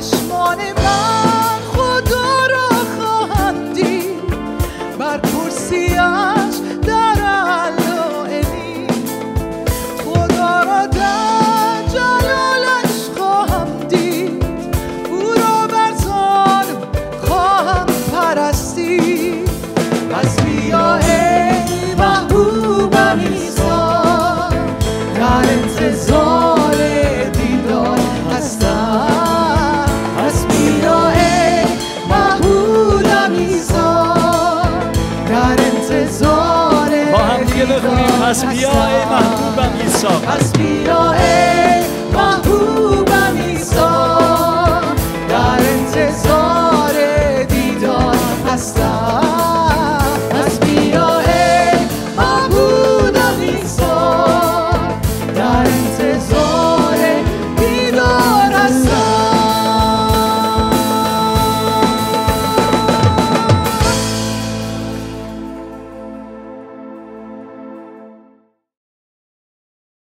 چشمان من خدا را خواهند دید. بر کرسیش در علایلی خدا را در جلالش خواهم دید. او را بر ظالم خواهم پرستید. پس بیا ای محبوبم ایسا در انتظار پس بیا ای. محبوبم عیسی پس بیا ای محبوبم ایسا